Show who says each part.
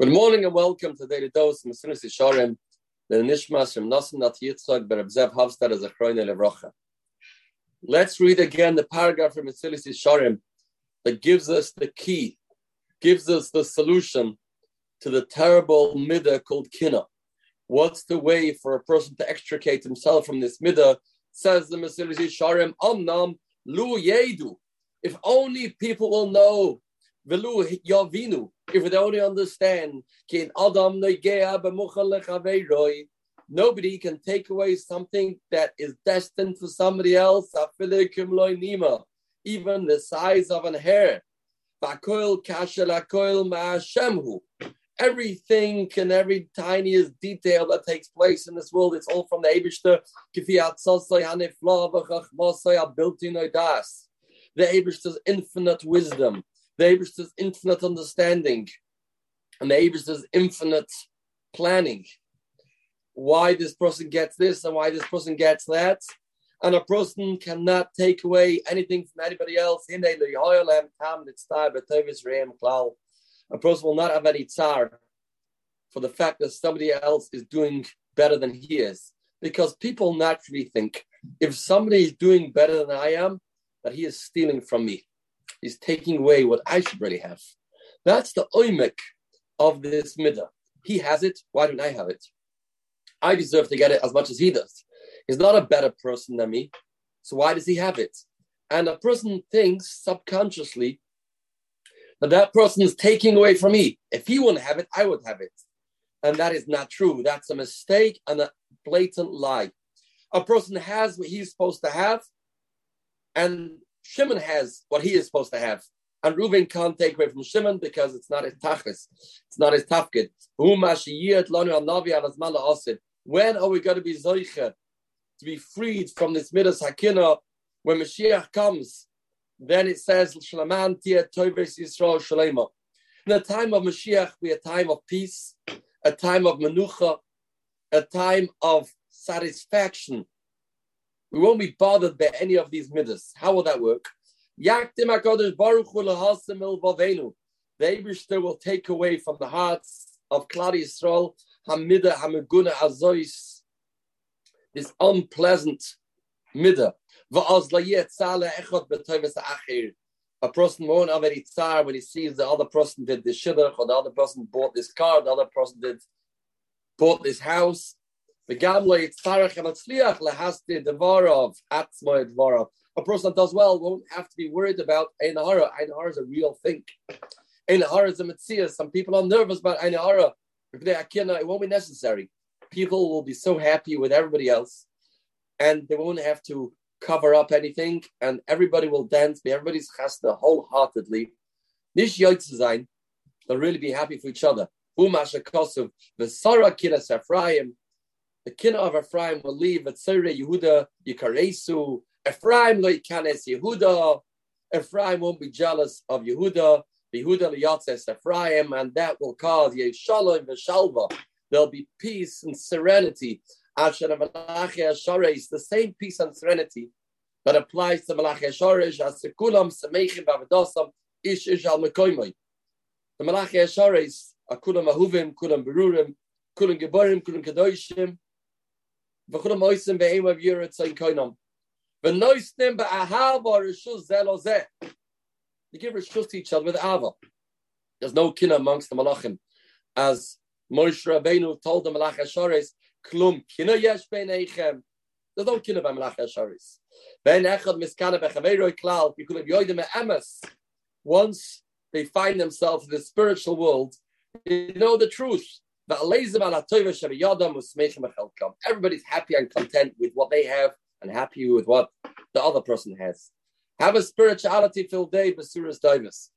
Speaker 1: Good morning and welcome to Daily Dose Mesilas Yesharim, the Nishmas from Nasan Nat Yitzchak Berabzev Havstad as a Levrocha. Let's read again the paragraph from Mesilas Yesharim that gives us the key, gives us the solution to the terrible midah called kina. What's the way for a person to extricate himself from this midah? Says the Mesilas Yesharim, Omnam Lu Yedu. If only people will know Velu Yavinu, if they only understand, nobody can take away something that is destined for somebody else, even the size of an hair. Everything and every tiniest detail that takes place in this world, it's all from the Abishter. The Abishter's infinite wisdom the Abish's infinite understanding and the Abish's infinite planning. Why this person gets this and why this person gets that. And a person cannot take away anything from anybody else. A person will not have any tsar for the fact that somebody else is doing better than he is. Because people naturally think if somebody is doing better than I am, that he is stealing from me. He's taking away what I should really have. That's the oimik of this midah. He has it. Why don't I have it? I deserve to get it as much as he does. He's not a better person than me. So why does he have it? And a person thinks subconsciously that that person is taking away from me. If he wouldn't have it, I would have it. And that is not true. That's a mistake and a blatant lie. A person has what he's supposed to have, and Shimon has what he is supposed to have. And Reuven can't take away from Shimon because it's not his tachlis. It's not his tafkid. When are we going to be zoiche to be freed from this midas hakina? When Mashiach comes, then it says Yisrael. In the time of Mashiach, be a time of peace, a time of menucha, a time of satisfaction we won't be bothered by any of these midas. How will that work? The Abishter will take away from the hearts of Klal Yisrael Hamida Hamiguna Azois this unpleasant midah. A person won't have any tsar when he sees the other person did the shidduch, or the other person bought this car, the other person did bought this house, a person that does well won't have to be worried about Einahara. Einahara is a real thing. Einahara is a mitzvah. Some people are nervous about Einahara. If they are it won't be necessary. People will be so happy with everybody else, and they won't have to cover up anything, and everybody will dance. Everybody's chasta wholeheartedly. Nish they'll really be happy for each other. Umasha Kosov, Vesara Kilas Ephraim, the kin of Ephraim will leave at Sire Yehuda Yikaresu. Ephraim lo yikanes Yehuda. Ephraim won't be jealous of Yehuda. Yehuda liyatzes Ephraim, and that will cause Yeshalom v'shalva. There'll be peace and serenity. The same peace and serenity that applies to Malach Yesharish as Sekulam Samechim Bavadosam Ish Ish Al Mekoimoy. The Malach Yesharish are Kulam Ahuvim, Kulam Berurim, Kulam Geborim, Kulam Kadoshim, v'chul moisim be'em of yirat zayin koinam. V'noisnim ba'ahava rishus zelo. They give rishus to each other with ava. There's no kin amongst the malachim. As Moshe Rabbeinu told the malach Asharis, klum kina yesh ben eichem. There's no kina by malach Asharis. Ben echad miskana bechaveiroi klal, have yoidim emes. Once they find themselves in the spiritual world, they know the truth. Everybody's happy and content with what they have and happy with what the other person has. Have a spirituality filled day, Basuras Davis.